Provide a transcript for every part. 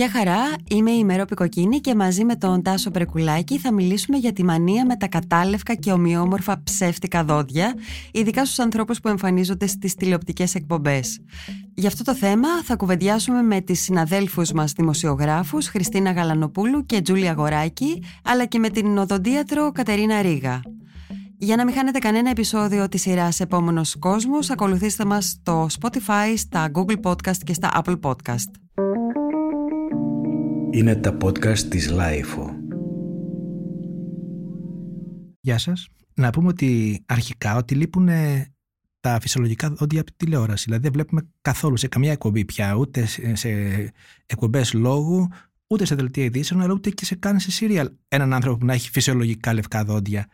Γεια χαρά, είμαι η Μερόπη Κοκκίνη και μαζί με τον Τάσο Πρεκουλάκη θα μιλήσουμε για τη μανία με τα κατάλευκα και ομοιόμορφα ψεύτικα δόντια, ειδικά στους ανθρώπους που εμφανίζονται στις τηλεοπτικές εκπομπές. Για αυτό το θέμα θα κουβεντιάσουμε με τις συναδέλφους μας δημοσιογράφους Χριστίνα Γαλανοπούλου και Τζούλια Γοράκη, αλλά και με την οδοντίατρο Κατερίνα Ρίγα. Για να μην χάνετε κανένα επεισόδιο της σειράς «Επόμενος κόσμος», ακολουθήστε μας στο Spotify, στα Google Podcast και στα Apple Podcast. Είναι τα podcast της Lifeo. Γεια σας. Να πούμε ότι αρχικά ότι λείπουν τα φυσιολογικά δόντια από τη τηλεόραση. Δηλαδή δεν βλέπουμε καθόλου σε καμία εκπομπή πια, ούτε σε εκπομπές λόγου, ούτε σε δελτία ειδήσεων, αλλά ούτε και σε καν σε σύριαλ έναν άνθρωπο που να έχει φυσιολογικά λευκά δόντια.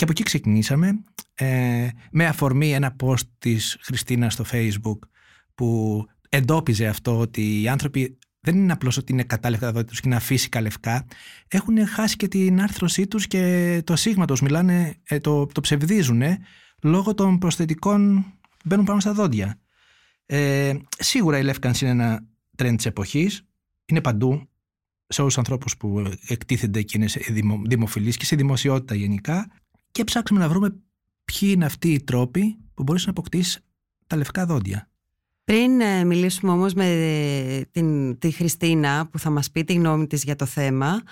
Και από εκεί ξεκινήσαμε ε, με αφορμή ένα post της Χριστίνας στο facebook που εντόπιζε αυτό ότι οι άνθρωποι δεν είναι απλώς ότι είναι κατάλευκα τα δόντια τους και είναι αφύσικα λευκά έχουν χάσει και την άρθρωσή τους και το σίγμα τους μιλάνε, ε, το, το ψευδίζουν λόγω των προσθετικών που μπαίνουν πάνω στα δόντια. Ε, σίγουρα η λεύκανση είναι ένα τρέντ της εποχής, είναι παντού σε όλους τους ανθρώπους που εκτίθενται και είναι δημοφιλείς και σε δημοσιότητα γενικά και ψάξαμε να βρούμε ποιοι είναι αυτοί οι τρόποι που μπορείς να αποκτήσεις τα λευκά δόντια. Πριν ε, μιλήσουμε όμως με την, τη Χριστίνα που θα μας πει τη γνώμη της για το θέμα,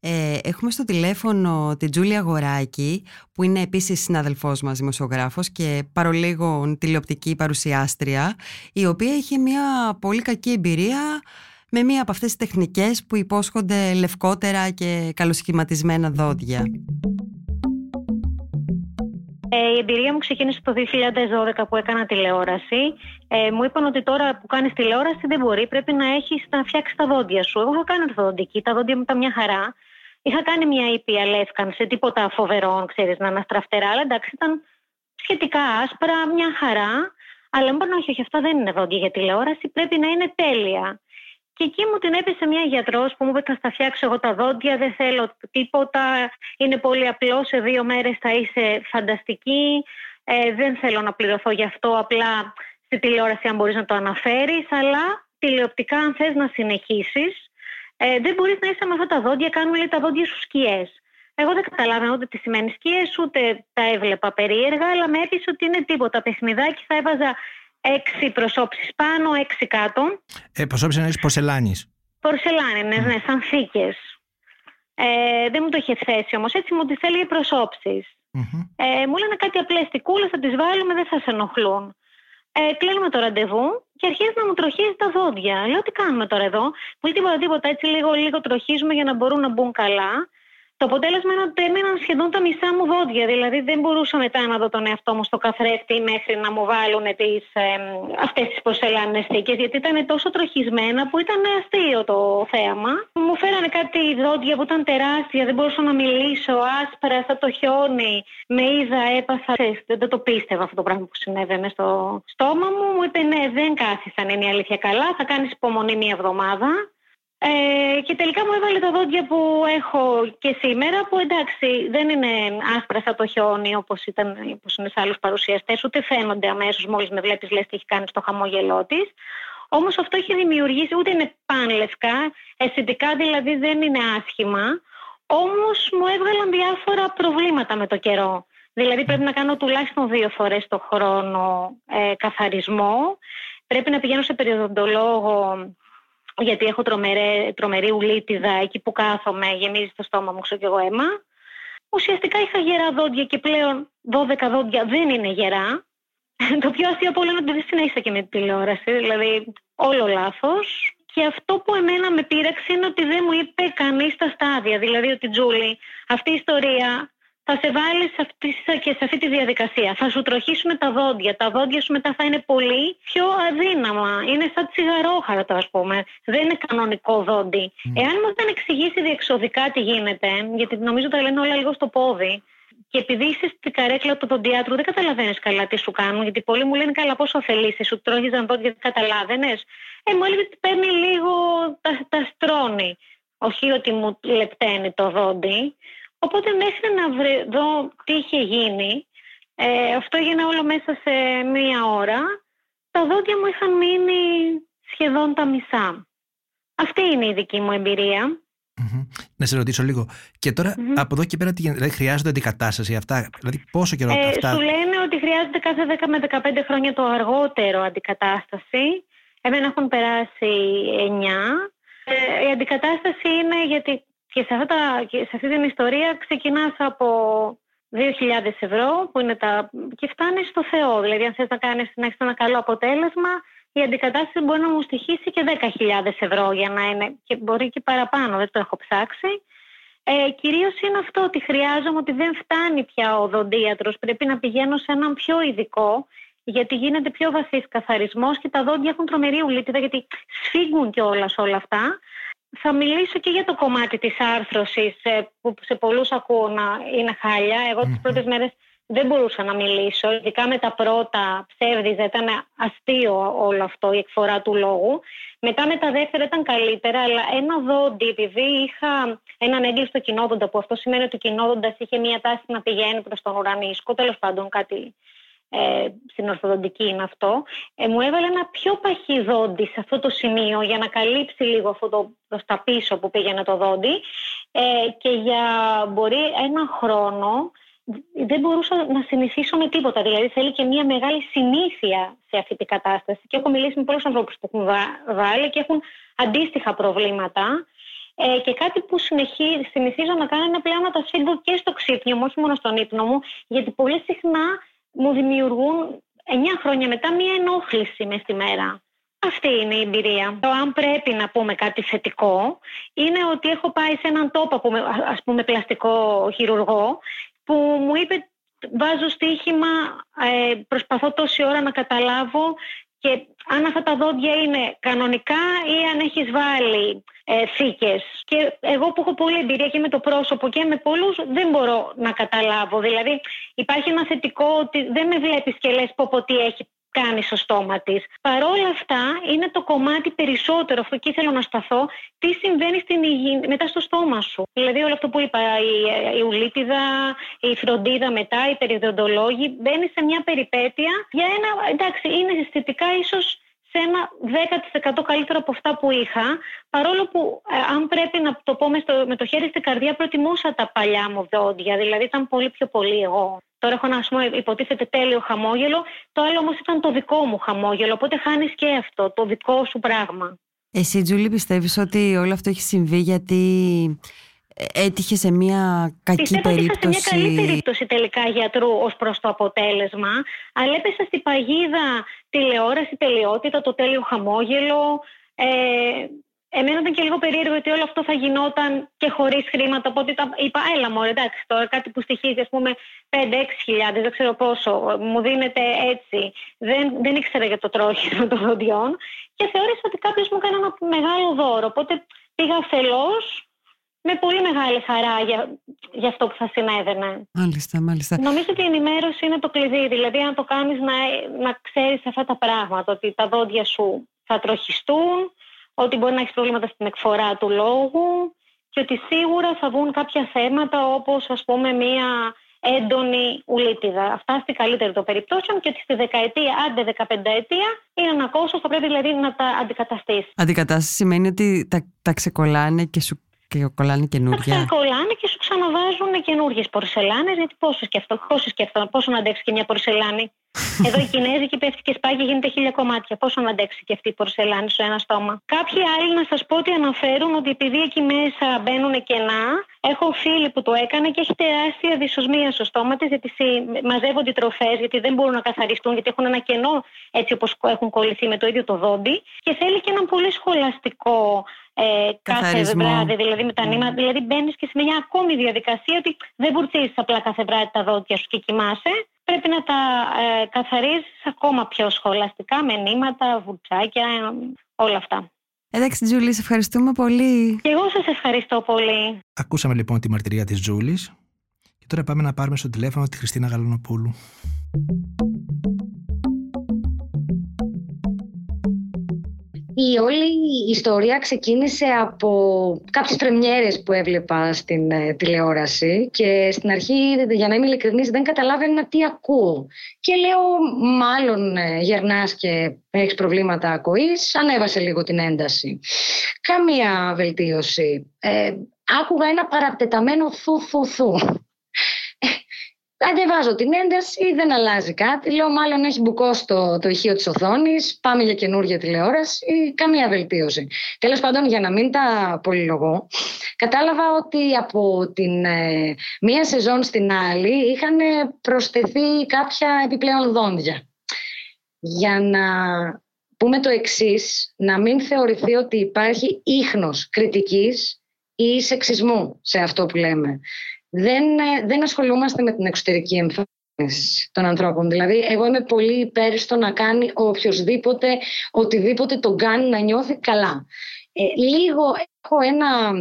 ε, έχουμε στο τηλέφωνο την Τζούλια Γοράκη που είναι επίσης συναδελφός μας δημοσιογράφος και παρολίγων τηλεοπτική παρουσιάστρια η οποία έχει μια πολύ κακή εμπειρία με μία από αυτές τις τεχνικές που υπόσχονται λευκότερα και καλοσχηματισμένα δόντια. Ε, η εμπειρία μου ξεκίνησε το 2012 που έκανα τηλεόραση. Ε, μου είπαν ότι τώρα που κάνεις τηλεόραση δεν μπορεί, πρέπει να έχεις να φτιάξεις τα δόντια σου. Εγώ είχα κάνει ορθοδοντική, τα δόντια μου ήταν μια χαρά. Είχα κάνει μια ήπια λεύκανση, τίποτα φοβερό, ξέρεις, να αναστραφτερά, αλλά εντάξει, ήταν σχετικά άσπρα, μια χαρά. Αλλά μου είπαν, όχι, όχι, αυτά δεν είναι δόντια για τηλεόραση, πρέπει να είναι τέλεια. Και εκεί μου την έπεσε μια γιατρός που μου είπε: Θα στα φτιάξω εγώ τα δόντια, δεν θέλω τίποτα. Είναι πολύ απλό. Σε δύο μέρες θα είσαι φανταστική. Ε, δεν θέλω να πληρωθώ γι' αυτό. Απλά στη τηλεόραση, αν μπορείς να το αναφέρεις. Αλλά τηλεοπτικά, αν θες να συνεχίσεις, ε, δεν μπορείς να είσαι με αυτά τα δόντια. Κάνουν λέει, τα δόντια σου σκιές. Εγώ δεν καταλάβαινα ούτε τι σημαίνει σκιές, ούτε τα έβλεπα περίεργα, αλλά με έπεισε ότι είναι τίποτα. Παιχνιδάκι θα έβαζα έξι προσώψεις πάνω, έξι κάτω. Ε, προσώψει εννοείς πορσελάνης. Πορσελάνη, ναι, ναι, σαν θήκες. Ε, δεν μου το είχε θέσει όμως. Έτσι μου τι έλεγε προσώψει. Mm-hmm. Ε, μου λένε κάτι απλές τικούλες, θα τις βάλουμε, δεν θα σε ενοχλούν. Ε, κλείνουμε το ραντεβού και αρχίζει να μου τροχίζει τα δόντια. Λέω τι κάνουμε τώρα εδώ; Μου λέει τίποτα, τίποτα. Έτσι λίγο, λίγο τροχίζουμε για να μπορούν να μπουν καλά. Το αποτέλεσμα είναι ότι έμειναν σχεδόν τα μισά μου δόντια. Δηλαδή δεν μπορούσα μετά να δω τον εαυτό μου στο καθρέφτη μέχρι να μου βάλουν τις, ε, αυτές τις πορσελάνες θήκες γιατί ήταν τόσο τροχισμένα που ήταν αστείο το θέαμα. Μου φέρανε κάτι δόντια που ήταν τεράστια, δεν μπορούσα να μιλήσω, άσπρα, σαν το χιόνι. Με είδα, έπαθα. Δεν το πίστευα αυτό το πράγμα που συνέβαινε στο στόμα μου. Μου είπε ναι, δεν κάθισαν, είναι η αλήθεια καλά, θα κάνεις υπομονή μία εβδομάδα. Ε, και τελικά μου έβαλε τα δόντια που έχω και σήμερα που εντάξει δεν είναι άσπρα σαν το χιόνι όπως, ήταν, όπως είναι σε άλλους παρουσιαστές ούτε φαίνονται αμέσως μόλις με βλέπεις λες τι έχει κάνει στο χαμόγελό της. Όμως αυτό έχει δημιουργήσει ούτε είναι πανλευκά, αισθητικά δηλαδή δεν είναι άσχημα όμως μου έβγαλαν διάφορα προβλήματα με το καιρό. Δηλαδή πρέπει να κάνω τουλάχιστον δύο φορές το χρόνο ε, καθαρισμό. Πρέπει να πηγαίνω σε περιοδοντολόγο γιατί έχω τρομερέ, τρομερή ουλίτιδα εκεί που κάθομαι, γεμίζει το στόμα μου, ξέρω και εγώ αίμα. Ουσιαστικά είχα γερά δόντια και πλέον 12 δόντια δεν είναι γερά. το πιο αστείο από όλα είναι ότι δεν συνέχισα και με τη τηλεόραση, δηλαδή όλο λάθος. Και αυτό που εμένα με πείραξε είναι ότι δεν μου είπε κανείς τα στάδια. Δηλαδή ότι Τζούλη, αυτή η ιστορία θα σε βάλει και σε αυτή τη διαδικασία. Θα σου τροχίσουν τα δόντια. Τα δόντια σου μετά θα είναι πολύ πιο αδύναμα. Είναι σαν τσιγαρόχαρτο, ας πούμε. Δεν είναι κανονικό δόντι. Mm. Εάν μου δεν εξηγήσει διεξοδικά τι γίνεται, γιατί νομίζω τα λένε όλα λίγο στο πόδι, και επειδή είσαι στην καρέκλα του δοντιάτρου, δεν καταλαβαίνεις καλά τι σου κάνουν. Γιατί πολλοί μου λένε καλά πόσο ωφελήσει, σου τρώγιζαν δόντια, δεν καταλάβαινες. Ε, μου έλεγε ότι παίρνει λίγο, τα, τα στρώνει. Όχι ότι μου λεπταίνει το δόντι. Οπότε μέχρι να δω τι είχε γίνει, ε, αυτό έγινε όλο μέσα σε μία ώρα, στα δόντια μου είχαν μείνει σχεδόν τα μισά. Αυτή είναι η δική μου εμπειρία. Να σε ρωτήσω λίγο. Και τωρα από εδώ και πέρα δηλαδή, χρειάζονται αντικατάσταση αυτά; Δηλαδή πόσο καιρό ε, αυτά; Σου λένε ότι χρειάζεται κάθε 10 με 15 χρόνια το αργότερο αντικατάσταση. Εμένα έχουν περάσει 9. Ε, η αντικατάσταση είναι γιατί και σε, αυτά σε αυτή την ιστορία ξεκινάς από 2.000 ευρώ που είναι τα, και φτάνεις στο Θεό. Δηλαδή αν θες να κάνεις να έχεις ένα καλό αποτέλεσμα η αντικατάσταση μπορεί να μου στοιχήσει και 10.000 ευρώ για να είναι και μπορεί και παραπάνω, δεν το έχω ψάξει. Ε, κυρίως είναι αυτό ότι χρειάζομαι ότι δεν φτάνει πια ο οδοντίατρος, πρέπει να πηγαίνω σε έναν πιο ειδικό γιατί γίνεται πιο βαθύς καθαρισμός και τα δόντια έχουν τρομερή ουλίτιδα γιατί σφίγγουν και όλα όλα αυτά. Θα μιλήσω και για το κομμάτι της άρθρωσης ε, που σε πολλούς ακούω να είναι χάλια. Εγώ τις πρώτες μέρες δεν μπορούσα να μιλήσω, ειδικά με τα πρώτα ψεύδιζα, ήταν αστείο όλο αυτό η εκφορά του λόγου. Μετά με τα δεύτερα ήταν καλύτερα, αλλά ένα δόντι, επειδή είχα έναν έγκλειστο κοινόδοντα, που αυτό σημαίνει ότι ο κοινόδοντας είχε μια τάση να πηγαίνει προς τον ουρανίσκο, τέλος πάντων κάτι ε, στην ορθοδοντική είναι αυτό, ε, μου έβαλε ένα πιο παχύ δόντι σε αυτό το σημείο για να καλύψει λίγο αυτό το προς τα πίσω που πήγαινε το δόντι ε, και για μπορεί ένα χρόνο δεν μπορούσα να συνηθίσω με τίποτα. Δηλαδή θέλει και μια μεγάλη συνήθεια σε αυτή την κατάσταση. Και έχω μιλήσει με πολλούς ανθρώπους που έχουν βάλει και έχουν αντίστοιχα προβλήματα. Ε, και κάτι που συνεχί, συνηθίζω να κάνω είναι πλέον να τα σφίγγω και στο ξύπνιο μου, όχι μόνο στον ύπνο μου, γιατί πολύ συχνά μου δημιουργούν 9 χρόνια μετά μία ενόχληση μες στη μέρα. Αυτή είναι η εμπειρία. Το αν πρέπει να πούμε κάτι θετικό είναι ότι έχω πάει σε έναν τόπο, ας πούμε πλαστικό χειρουργό που μου είπε βάζω στοίχημα, ε, προσπαθώ τόση ώρα να καταλάβω και αν αυτά τα δόντια είναι κανονικά ή αν έχεις βάλει ε, θήκες. Και εγώ που έχω πολλή εμπειρία και με το πρόσωπο και με πολλούς δεν μπορώ να καταλάβω. Δηλαδή υπάρχει ένα θετικό ότι δεν με βλέπεις και λες πω, πω τι έχει κάνει στο στόμα της. Παρόλα αυτά, είναι το κομμάτι περισσότερο, αυτό και ήθελα να σταθώ, τι συμβαίνει στην υγιεινή, μετά στο στόμα σου. Δηλαδή, όλο αυτό που είπα, η, η ουλίτιδα, η φροντίδα μετά, οι περιοδοντολόγοι, μπαίνεις σε μια περιπέτεια για ένα. Εντάξει, είναι αισθητικά ίσως σε ένα 10% καλύτερο από αυτά που είχα, παρόλο που ε, αν πρέπει να το πω μες, με το χέρι στην καρδιά προτιμούσα τα παλιά μου δόντια, δηλαδή ήταν πολύ πιο πολύ εγώ. Τώρα έχω ένα πούμε, υποτίθεται τέλειο χαμόγελο, το άλλο όμως ήταν το δικό μου χαμόγελο, οπότε χάνεις και αυτό, το δικό σου πράγμα. Εσύ Τζούλη πιστεύεις ότι όλο αυτό έχει συμβεί γιατί έτυχε σε μια κακή Πιστεύω περίπτωση. Πιστεύω σε μια καλή περίπτωση τελικά γιατρού ως προς το αποτέλεσμα, αλλά έπεσα στην παγίδα τηλεόραση, τελειότητα, το τέλειο χαμόγελο. Ε, Εμένα ήταν και λίγο περίεργο ότι όλο αυτό θα γινόταν και χωρίς χρήματα. Οπότε είπα, έλα μου, εντάξει, τώρα κάτι που στοιχίζει, ας πούμε, 5-6 χιλιάδες, δεν ξέρω πόσο, μου δίνεται έτσι. Δεν, δεν ήξερα για το τρόχισμα των δοντιών και θεώρησα ότι κάποιος μου έκανε ένα μεγάλο δώρο. Οπότε πήγα αφελώς με πολύ μεγάλη χαρά για, για αυτό που θα συνέβαινε. Μάλιστα, μάλιστα. Νομίζω ότι η ενημέρωση είναι το κλειδί. Δηλαδή, αν το κάνεις να, να ξέρεις αυτά τα πράγματα, ότι τα δόντια σου θα τροχιστούν, ότι μπορεί να έχεις προβλήματα στην εκφορά του λόγου και ότι σίγουρα θα βγουν κάποια θέματα όπως ας πούμε μία έντονη ουλίτιδα. Αυτά στη καλύτερη των περιπτώσεων και ότι στη δεκαετία, άντε 15 ετία, είναι ένα κόστος, θα πρέπει δηλαδή να τα αντικαταστήσεις. Αντικατάσταση σημαίνει ότι τα, τα ξεκολλάνε και σου και κολλάνε καινούργια. Τα κολλάνε και σου ξαναβάζουν καινούργιες πορσελάνες, γιατί πόσο σκέφτομαι, πόσο σκέφτομαι, πόσο να αντέξει και μια πορσελάνη. Εδώ η Κινέζικη πέφτει και σπάει και γίνεται χίλια κομμάτια. Πόσο να αντέξει και αυτή η πορσελάνη στο ένα στόμα. Κάποιοι άλλοι να σας πω ότι αναφέρουν ότι επειδή εκεί μέσα μπαίνουν κενά, έχω φίλη που το έκανε και έχει τεράστια δυσοσμία στο στόμα της, γιατί μαζεύονται οι τροφές, γιατί δεν μπορούν να καθαριστούν, γιατί έχουν ένα κενό έτσι όπως έχουν κολληθεί με το ίδιο το δόντι. Και θέλει και ένα πολύ σχολαστικό ε, κάθε βράδυ, δηλαδή με τα νήματα. Δηλαδή μπαίνεις και σε μια ακόμη διαδικασία ότι δεν βουρτίζεις απλά κάθε βράδυ τα δόντια σου και κοιμάσαι. Πρέπει να τα ε, καθαρίζεις ακόμα πιο σχολαστικά με νήματα, βουρτσάκια, όλα αυτά. Εντάξει, Τζούλη, σε ευχαριστούμε πολύ. Και εγώ σας ευχαριστώ πολύ. Ακούσαμε λοιπόν τη μαρτυρία της Τζούλης. Και τώρα πάμε να πάρουμε στο τηλέφωνο τη Χριστίνα Γαλανοπούλου. Η όλη η ιστορία ξεκίνησε από κάποιες πρεμιέρες που έβλεπα στην ε, τηλεόραση και στην αρχή, για να είμαι ειλικρινής, δεν καταλάβαινα τι ακούω. Και λέω, μάλλον ε, γερνάς και έχεις προβλήματα ακοής, ανέβασε λίγο την ένταση. Καμία βελτίωση. Ε, άκουγα ένα παρατεταμένο θου θου θου. Αντεβάζω την ένταση, δεν αλλάζει κάτι. Λέω, μάλλον έχει μπουκώσει το, το ηχείο της οθόνης. Πάμε για καινούργια τηλεόραση. Καμία βελτίωση. Τέλος πάντων, για να μην τα πολυλογώ, κατάλαβα ότι από την ε, μία σεζόν στην άλλη είχαν προσθεθεί κάποια επιπλέον δόντια. Για να πούμε το εξής, να μην θεωρηθεί ότι υπάρχει ίχνος κριτικής ή σεξισμού σε αυτό που λέμε δεν, ε, δεν ασχολούμαστε με την εξωτερική εμφάνιση των ανθρώπων. Δηλαδή, εγώ είμαι πολύ υπέρ στο να κάνει οποιοδήποτε, οτιδήποτε τον κάνει να νιώθει καλά. Ε, λίγο έχω ένα,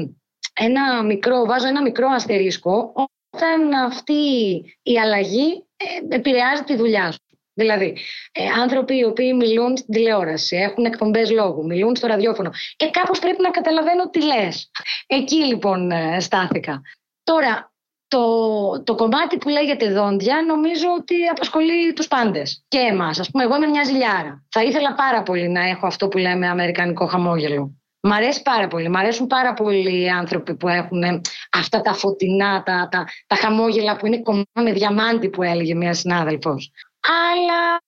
ένα μικρό, βάζω ένα μικρό αστερίσκο όταν αυτή η αλλαγή ε, επηρεάζει τη δουλειά σου. Δηλαδή, ε, άνθρωποι οι οποίοι μιλούν στην τηλεόραση, έχουν εκπομπές λόγου, μιλούν στο ραδιόφωνο. Ε, κάπως πρέπει να καταλαβαίνω τι λες. Εκεί λοιπόν ε, στάθηκα. Τώρα, το, το κομμάτι που λέγεται δόντια νομίζω ότι απασχολεί τους πάντες και εμάς. Ας πούμε εγώ είμαι μια ζηλιάρα. Θα ήθελα πάρα πολύ να έχω αυτό που λέμε αμερικανικό χαμόγελο. Μ' αρέσει πάρα πολύ. Μ' αρέσουν πάρα πολύ οι άνθρωποι που έχουν αυτά τα φωτεινά, τα, τα, τα χαμόγελα που είναι κομμάτι με διαμάντι που έλεγε μια συνάδελφος. Αλλά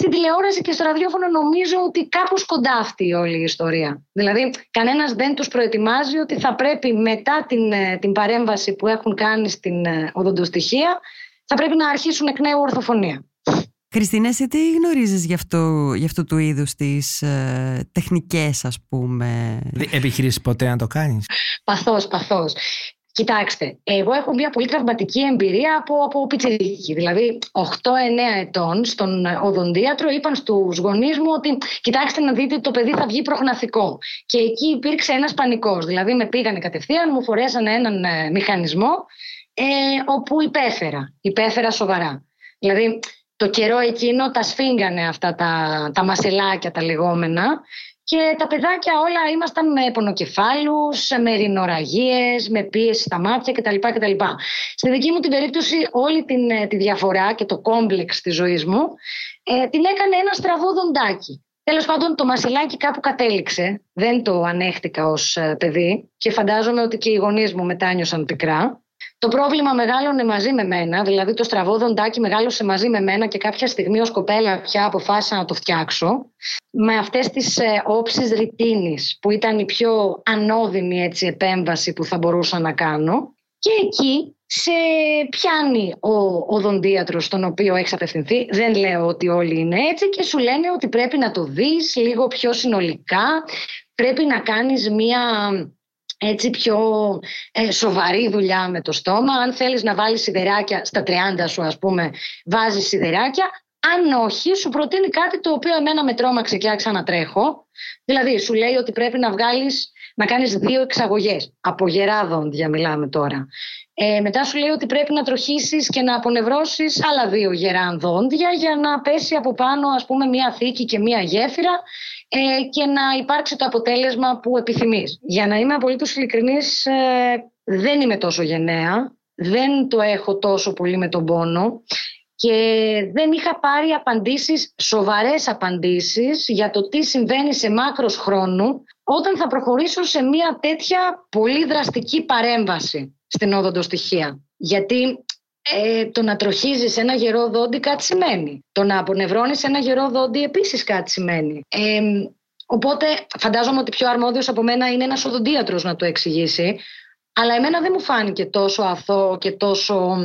στην τηλεόραση και στο ραδιόφωνο νομίζω ότι κάπως κοντά αυτή η όλη η ιστορία. Δηλαδή κανένας δεν τους προετοιμάζει ότι θα πρέπει μετά την, ε, την παρέμβαση που έχουν κάνει στην ε, οδοντοστοιχεία θα πρέπει να αρχίσουν εκ νέου ορθοφωνία. Χριστίνα, εσύ τι γνωρίζεις γι' αυτό, γι αυτό του είδους τις ε, τεχνικές ας πούμε; Επιχειρήσεις ποτέ να το κάνεις; Παθός, παθός. Κοιτάξτε, εγώ έχω μια πολύ τραυματική εμπειρία από, από πιτσιρίκη. Δηλαδή, 8-9 ετών στον οδοντίατρο είπαν στους γονείς μου ότι κοιτάξτε να δείτε το παιδί θα βγει προχναθικό. Και εκεί υπήρξε ένας πανικός. Δηλαδή, με πήγανε κατευθείαν, μου φορέσανε έναν ε, μηχανισμό ε, όπου υπέφερα. Υπέφερα σοβαρά. Δηλαδή, το καιρό εκείνο τα σφίγγανε αυτά τα, τα μασελάκια τα λεγόμενα και τα παιδάκια όλα ήμασταν με πονοκεφάλους, με ρινοραγίες, με πίεση στα μάτια κτλ. κτλ. Στη δική μου την περίπτωση όλη την, ε, τη διαφορά και το κόμπλεξ της ζωής μου ε, την έκανε ένα στραβό δοντάκι. Τέλος πάντων το μασιλάκι κάπου κατέληξε, δεν το ανέχτηκα ως ε, παιδί και φαντάζομαι ότι και οι γονείς μου μετάνιωσαν πικρά. Το πρόβλημα μεγάλωνε μαζί με μένα, δηλαδή το στραβό δοντάκι μεγάλωσε μαζί με μένα και κάποια στιγμή ως κοπέλα πια αποφάσισα να το φτιάξω. Με αυτές τις ε, όψεις ρητίνης που ήταν η πιο ανώδυνη έτσι, επέμβαση που θα μπορούσα να κάνω. Και εκεί σε πιάνει ο οδοντίατρος στον οποίο έχεις απευθυνθεί. Δεν λέω ότι όλοι είναι έτσι και σου λένε ότι πρέπει να το δεις λίγο πιο συνολικά, πρέπει να κάνεις μία έτσι πιο ε, σοβαρή δουλειά με το στόμα. Αν θέλεις να βάλεις σιδεράκια στα 30 σου ας πούμε, βάζεις σιδεράκια. Αν όχι, σου προτείνει κάτι το οποίο εμένα με τρόμαξε και άρχισα να τρέχω. Δηλαδή, σου λέει ότι πρέπει να βγάλεις, να κάνεις δύο εξαγωγές. Από γερά δόντια μιλάμε τώρα. Ε, μετά σου λέει ότι πρέπει να τροχίσεις και να απονευρώσεις άλλα δύο γερά δόντια για να πέσει από πάνω ας πούμε μία θήκη και μία γέφυρα ε, και να υπάρξει το αποτέλεσμα που επιθυμείς. Για να είμαι απολύτως ειλικρινής, ε, δεν είμαι τόσο γενναία, δεν το έχω τόσο πολύ με τον πόνο και δεν είχα πάρει απαντήσεις, σοβαρές απαντήσεις για το τι συμβαίνει σε μάκρος χρόνου όταν θα προχωρήσω σε μια τέτοια πολύ δραστική παρέμβαση στην οδοντοστοιχεία. Γιατί ε, το να τροχίζεις ένα γερό δόντι κάτι σημαίνει. Το να απονευρώνεις ένα γερό δόντι επίσης κάτι σημαίνει. Ε, οπότε φαντάζομαι ότι πιο αρμόδιος από μένα είναι ένας οδοντίατρος να το εξηγήσει. Αλλά εμένα δεν μου φάνηκε τόσο αθώο και τόσο,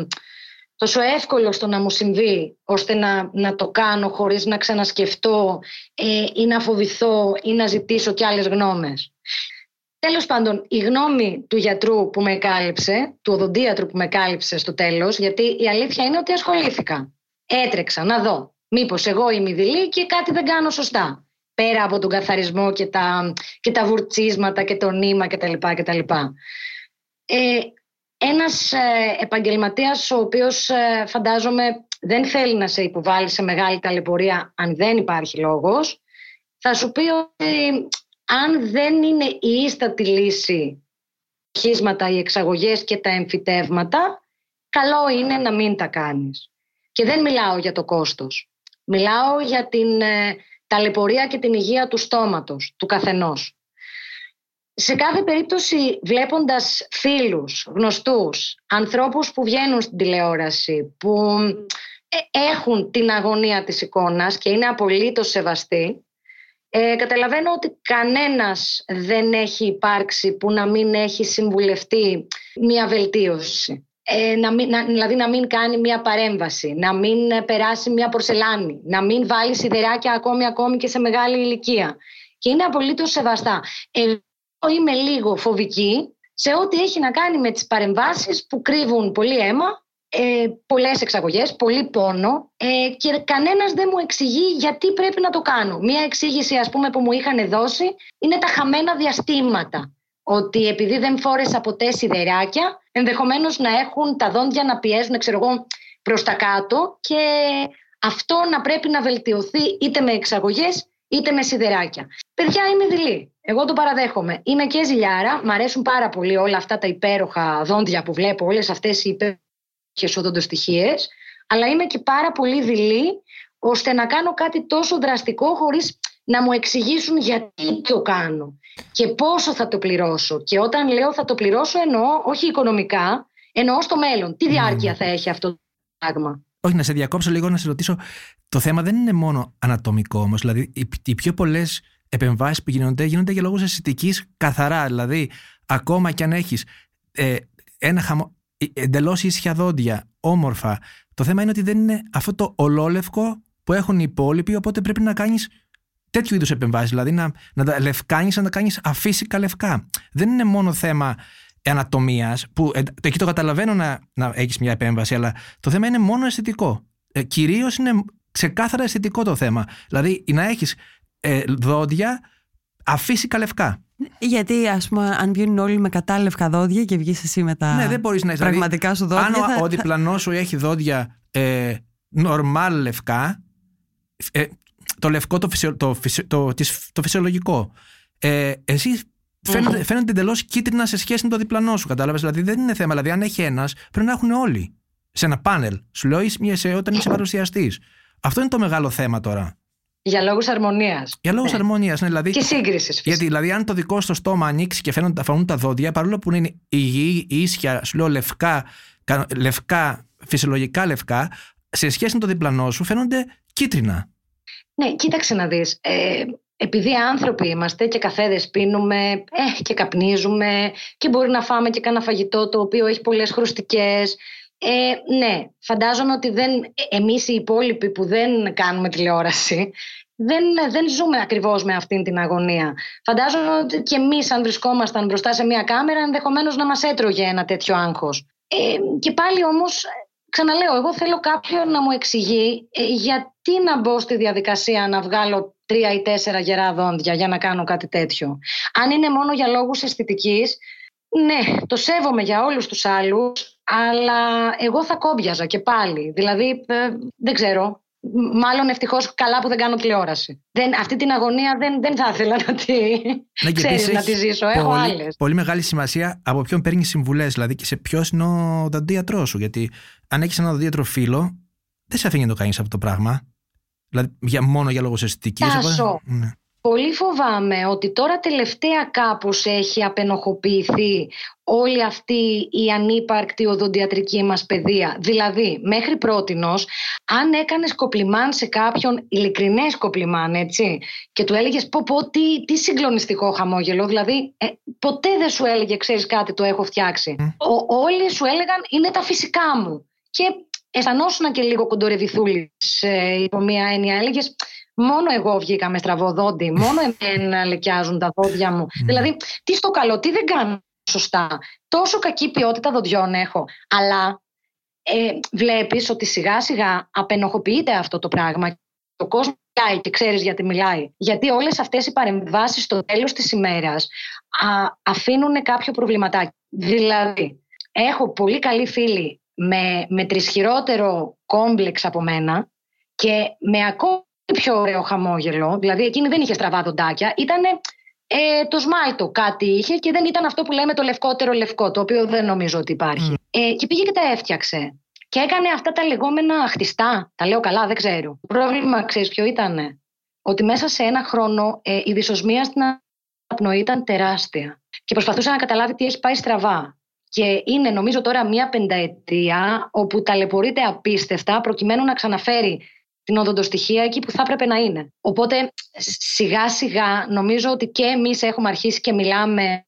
τόσο εύκολο στο να μου συμβεί ώστε να, να το κάνω χωρίς να ξανασκεφτώ ε, ή να φοβηθώ ή να ζητήσω κι άλλες γνώμες. Τέλος πάντων, η γνώμη του γιατρού που με κάλυψε, του οδοντίατρου που με κάλυψε στο τέλος, γιατί η αλήθεια είναι ότι ασχολήθηκα. Έτρεξα να δω μήπως εγώ είμαι δειλή και κάτι δεν κάνω σωστά. Πέρα από τον καθαρισμό και τα, και τα βουρτσίσματα και το νήμα κτλ. κτλ. Ε, ένας ε, επαγγελματίας ο οποίος ε, φαντάζομαι δεν θέλει να σε υποβάλει σε μεγάλη ταλαιπωρία αν δεν υπάρχει λόγος θα σου πει ότι αν δεν είναι η ίστατη λύση χίσματα, οι εξαγωγές και τα εμφυτεύματα, καλό είναι να μην τα κάνεις. Και δεν μιλάω για το κόστος. Μιλάω για την ε, ταλαιπωρία και την υγεία του στόματος, του καθενός. Σε κάθε περίπτωση βλέποντας φίλους, γνωστούς, ανθρώπους που βγαίνουν στην τηλεόραση, που ε, έχουν την αγωνία της εικόνας και είναι απολύτως σεβαστοί, ε, καταλαβαίνω ότι κανένας δεν έχει υπάρξει που να μην έχει συμβουλευτεί μια βελτίωση. Ε, να μην, να, δηλαδή να μην κάνει μια παρέμβαση, να μην περάσει μια πορσελάνη, να μην βάλει σιδεράκια ακόμη, ακόμη και σε μεγάλη ηλικία. Και είναι απολύτως σεβαστά. Εγώ είμαι λίγο φοβική σε ό,τι έχει να κάνει με τις παρεμβάσεις που κρύβουν πολύ αίμα ε, πολλές εξαγωγές, πολύ πόνο ε, και κανένας δεν μου εξηγεί γιατί πρέπει να το κάνω. Μία εξήγηση ας πούμε που μου είχαν δώσει είναι τα χαμένα διαστήματα. Ότι επειδή δεν φόρεσα ποτέ σιδεράκια, ενδεχομένως να έχουν τα δόντια να πιέζουν ξέρω εγώ, προς τα κάτω και αυτό να πρέπει να βελτιωθεί είτε με εξαγωγές είτε με σιδεράκια. Παιδιά, είμαι δειλή. Εγώ το παραδέχομαι. Είμαι και ζηλιάρα. Μ' αρέσουν πάρα πολύ όλα αυτά τα υπέροχα δόντια που βλέπω, όλες αυτές οι υπέροχε οδοντοστοιχίες, αλλά είμαι και πάρα πολύ δειλή ώστε να κάνω κάτι τόσο δραστικό χωρίς να μου εξηγήσουν γιατί το κάνω και πόσο θα το πληρώσω. Και όταν λέω θα το πληρώσω εννοώ όχι οικονομικά, εννοώ στο μέλλον. Τι διάρκεια θα έχει αυτό το πράγμα; Όχι, να σε διακόψω λίγο να σε ρωτήσω. Το θέμα δεν είναι μόνο ανατομικό όμως. Δηλαδή, οι πιο πολλές επεμβάσεις που γίνονται γίνονται για λόγους αισθητικής καθαρά. Δηλαδή, ακόμα κι αν έχεις ε, ένα χαμο εντελώς ίσια δόντια, όμορφα. Το θέμα είναι ότι δεν είναι αυτό το ολόλευκο που έχουν οι υπόλοιποι, οπότε πρέπει να κάνεις τέτοιου είδους επεμβάσεις. Δηλαδή να, να τα λευκάνεις, να τα κάνεις αφύσικα λευκά. Δεν είναι μόνο θέμα ανατομίας, που ε, εκεί το καταλαβαίνω να, να έχεις μια επέμβαση, αλλά το θέμα είναι μόνο αισθητικό. Ε, Κυρίως είναι ξεκάθαρα αισθητικό το θέμα. Δηλαδή να έχεις ε, δόντια αφύσικα λευκά. Γιατί, ας πούμε, αν βγαίνουν όλοι με κατάλευκα δόντια και βγεις εσύ με τα ναι, δεν μπορείς να δηλαδή, πραγματικά σου δόντια. Αν θα... ο διπλανό σου έχει δόντια ε, νορμάλ λευκά, ε, το λευκό το, φυσιο, το, το, το, φυσιολογικό. Ε, εσύ φαίνεται, mm-hmm. φαίνεται εντελώς κίτρινα σε σχέση με το διπλανό σου. Κατάλαβες; Δηλαδή δεν είναι θέμα. Δηλαδή, αν έχει ένας, πρέπει να έχουν όλοι. Σε ένα πάνελ. Σου λέω όταν είσαι παρουσιαστής. Αυτό είναι το μεγάλο θέμα τώρα. Για λόγους αρμονίας. Για λόγους ναι. αρμονίας, ναι, δηλαδή. Και σύγκρισης. Γιατί δηλαδή, αν το δικό στο στόμα ανοίξει και φαίνονται, φανούν τα δόντια, παρόλο που είναι υγιή, ίσια, σου λέω λευκά, λευκά, φυσιολογικά λευκά, σε σχέση με το διπλανό σου φαίνονται κίτρινα. Ναι, κοίταξε να δεις. Ε, επειδή άνθρωποι είμαστε και καφέδες πίνουμε ε, και καπνίζουμε και μπορεί να φάμε και κάνα φαγητό το οποίο έχει πολλές χρωστικές ε, ναι, φαντάζομαι ότι δεν, εμείς οι υπόλοιποι που δεν κάνουμε τηλεόραση δεν, δεν ζούμε ακριβώς με αυτήν την αγωνία. Φαντάζομαι ότι και εμείς αν βρισκόμασταν μπροστά σε μια κάμερα ενδεχομένως να μας έτρωγε ένα τέτοιο άγχος. Ε, και πάλι όμως, ξαναλέω, εγώ θέλω κάποιον να μου εξηγεί ε, γιατί να μπω στη διαδικασία να βγάλω τρία ή τέσσερα γερά δόντια για να κάνω κάτι τέτοιο. Αν είναι μόνο για λόγους αισθητικής, ναι, το σέβομαι για όλους τους άλλους, αλλά εγώ θα κόμπιαζα και πάλι. Δηλαδή, ε, δεν ξέρω. Μάλλον ευτυχώς καλά που δεν κάνω τηλεόραση. Δεν, αυτή την αγωνία δεν, δεν θα ήθελα να τη, ναι, ξέρεις, να τη ζήσω. Έχω πολύ, άλλες. Πολύ μεγάλη σημασία από ποιον παίρνεις συμβουλές, δηλαδή και σε ποιο είναι ο δαντίατρό σου. Γιατί αν έχεις ένα δαντίατρο φίλο, δεν σε αφήνει να το κάνεις αυτό το πράγμα. Δηλαδή, για, μόνο για λόγους αισθητικής. Ναι. Πολύ φοβάμαι ότι τώρα τελευταία κάπως έχει απενοχοποιηθεί όλη αυτή η ανύπαρκτη οδοντιατρική μας παιδεία. Δηλαδή, μέχρι πρότινος, αν έκανες κοπλιμάν σε κάποιον, ειλικρινές κοπλιμάν, έτσι, και του έλεγες πω πω τι, τι συγκλονιστικό χαμόγελο, δηλαδή ε, ποτέ δεν σου έλεγε ξέρεις κάτι το έχω φτιάξει. Ο, όλοι σου έλεγαν είναι τα φυσικά μου. Και αισθανόσουν και λίγο κοντορεβιθούλης ε, υπό μία έννοια. Έλεγες, μόνο εγώ βγήκα με στραβό δόντι, μόνο εμένα λεκιάζουν τα δόντια μου. δηλαδή, τι στο καλό, τι δεν κάνω σωστά. Τόσο κακή ποιότητα δοντιών έχω. Αλλά ε, βλέπεις ότι σιγά σιγά απενοχοποιείται αυτό το πράγμα. Το κόσμος μιλάει και ξέρεις γιατί μιλάει. Γιατί όλες αυτές οι παρεμβάσεις στο τέλος της ημέρας αφήνουν κάποιο προβληματάκι. Δηλαδή, έχω πολύ καλή φίλη με, με τρισχυρότερο κόμπλεξ από μένα και με ακόμα πιο ωραίο χαμόγελο. Δηλαδή εκείνη δεν είχε στραβά δοντάκια. Ήταν ε, το σμάλτο κάτι είχε και δεν ήταν αυτό που λέμε το λευκότερο λευκό, το οποίο δεν νομίζω ότι υπάρχει. Ε, και πήγε και τα έφτιαξε. Και έκανε αυτά τα λεγόμενα χτιστά. Τα λέω καλά, δεν ξέρω. Το πρόβλημα, ξέρεις ποιο ήταν. Ότι μέσα σε ένα χρόνο ε, η δυσοσμία στην απνοή ήταν τεράστια. Και προσπαθούσε να καταλάβει τι έχει πάει στραβά. Και είναι νομίζω τώρα μία πενταετία όπου ταλαιπωρείται απίστευτα προκειμένου να ξαναφέρει την οδοντοστοιχεία εκεί που θα έπρεπε να είναι. Οπότε σιγά σιγά νομίζω ότι και εμείς έχουμε αρχίσει και μιλάμε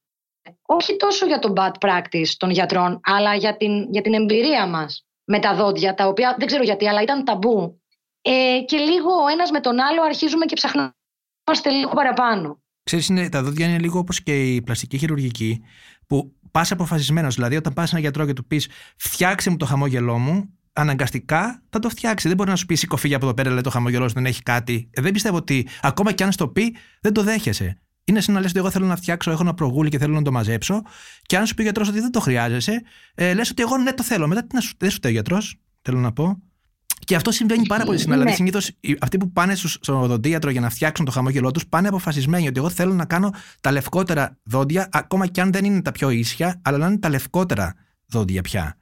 όχι τόσο για το bad practice των γιατρών, αλλά για την, για την εμπειρία μας με τα δόντια, τα οποία δεν ξέρω γιατί, αλλά ήταν ταμπού. Ε, και λίγο ο ένας με τον άλλο αρχίζουμε και ψαχνόμαστε λίγο παραπάνω. Ξέρεις, είναι, τα δόντια είναι λίγο όπως και η πλαστική χειρουργική, που πας αποφασισμένος. Δηλαδή, όταν πας σε έναν γιατρό και του πεις φτιάξε μου το χαμόγελό μου, αναγκαστικά θα το φτιάξει. Δεν μπορεί να σου πει σηκωφίγια από εδώ πέρα, λέει το χαμογελός δεν έχει κάτι. Ε, δεν πιστεύω ότι ακόμα κι αν στο πει, δεν το δέχεσαι. Είναι σαν να λες ότι εγώ θέλω να φτιάξω, έχω ένα προγούλι και θέλω να το μαζέψω. Και αν σου πει ο γιατρός ότι δεν το χρειάζεσαι, ε, λες ότι εγώ ναι το θέλω. Μετά τι να σου, δεν σου ο γιατρός, θέλω να πω. Και αυτό συμβαίνει πάρα πολύ συχνά. Δηλαδή, ναι. συνήθως αυτοί που πάνε στον οδοντίατρο για να φτιάξουν το χαμόγελό τους πάνε αποφασισμένοι ότι εγώ θέλω να κάνω τα λευκότερα δόντια, ακόμα κι αν δεν είναι τα πιο ίσια, αλλά να είναι τα λευκότερα δόντια πια.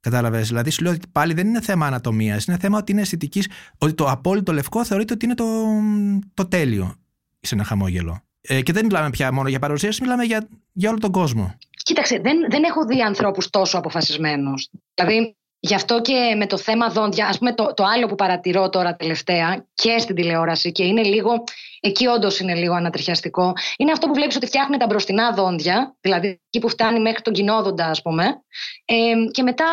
Κατάλαβες; Δηλαδή, σου λέω ότι πάλι δεν είναι θέμα ανατομίας, είναι θέμα ότι είναι αισθητικής, ότι το απόλυτο λευκό θεωρείται ότι είναι το, το τέλειο σε ένα χαμόγελο. Ε, και δεν μιλάμε πια μόνο για παρουσίαση, μιλάμε για, για όλο τον κόσμο. Κοίταξε, δεν, δεν έχω δει ανθρώπους τόσο αποφασισμένους. Δηλαδή, Γι' αυτό και με το θέμα δόντια, ας πούμε το, το άλλο που παρατηρώ τώρα τελευταία και στην τηλεόραση και είναι λίγο, εκεί όντως είναι λίγο ανατριχιαστικό, είναι αυτό που βλέπεις ότι φτιάχνει τα μπροστινά δόντια, δηλαδή εκεί που φτάνει μέχρι τον κοινόδοντα ας πούμε, ε, και μετά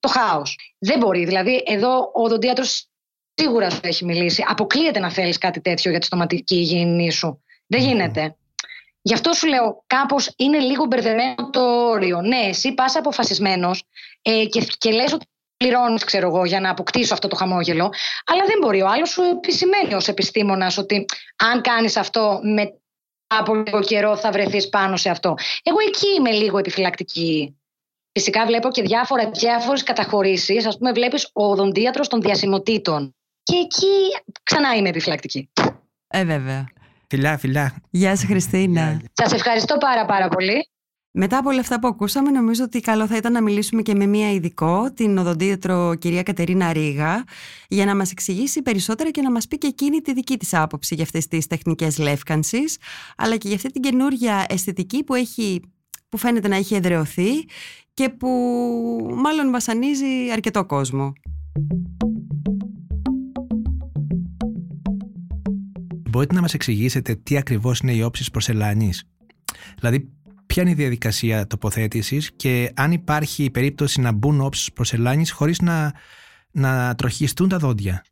το χάος. Δεν μπορεί, δηλαδή εδώ ο οδοντίατρος σίγουρα σου έχει μιλήσει, αποκλείεται να θέλεις κάτι τέτοιο για τη στοματική υγιεινή σου. Δεν γίνεται. Γι' αυτό σου λέω, κάπως είναι λίγο μπερδεμένο το όριο. Ναι, εσύ πας αποφασισμένος ε, και, και λες ότι πληρώνεις, ξέρω εγώ, για να αποκτήσω αυτό το χαμόγελο. Αλλά δεν μπορεί. Ο άλλος σου επισημαίνει ως επιστήμονας ότι αν κάνεις αυτό με από λίγο καιρό θα βρεθείς πάνω σε αυτό. Εγώ εκεί είμαι λίγο επιφυλακτική. Φυσικά βλέπω και διάφορα, διάφορες καταχωρήσεις. Ας πούμε βλέπεις ο οδοντίατρος των διασημοτήτων. Και εκεί ξανά είμαι επιφυλακτική. Ε, βέβαια. Φιλιά, φιλιά. Γεια σα, Χριστίνα. Σας ευχαριστώ πάρα πάρα πολύ. Μετά από όλα αυτά που ακούσαμε, νομίζω ότι καλό θα ήταν να μιλήσουμε και με μία ειδικό, την οδοντίατρο κυρία Κατερίνα Ρίγα, για να μας εξηγήσει περισσότερα και να μας πει και εκείνη τη δική της άποψη για αυτές τις τεχνικές λεύκανσης, αλλά και για αυτή την καινούργια αισθητική που, έχει, που φαίνεται να έχει εδρεωθεί και που μάλλον βασανίζει αρκετό κόσμο. Μπορείτε να μας εξηγήσετε τι ακριβώς είναι οι όψεις προσελάνης. Δηλαδή, ποια είναι η διαδικασία τοποθέτησης και αν υπάρχει περίπτωση να μπουν όψεις προσελάνης χωρίς να, να τροχιστούν τα δόντια;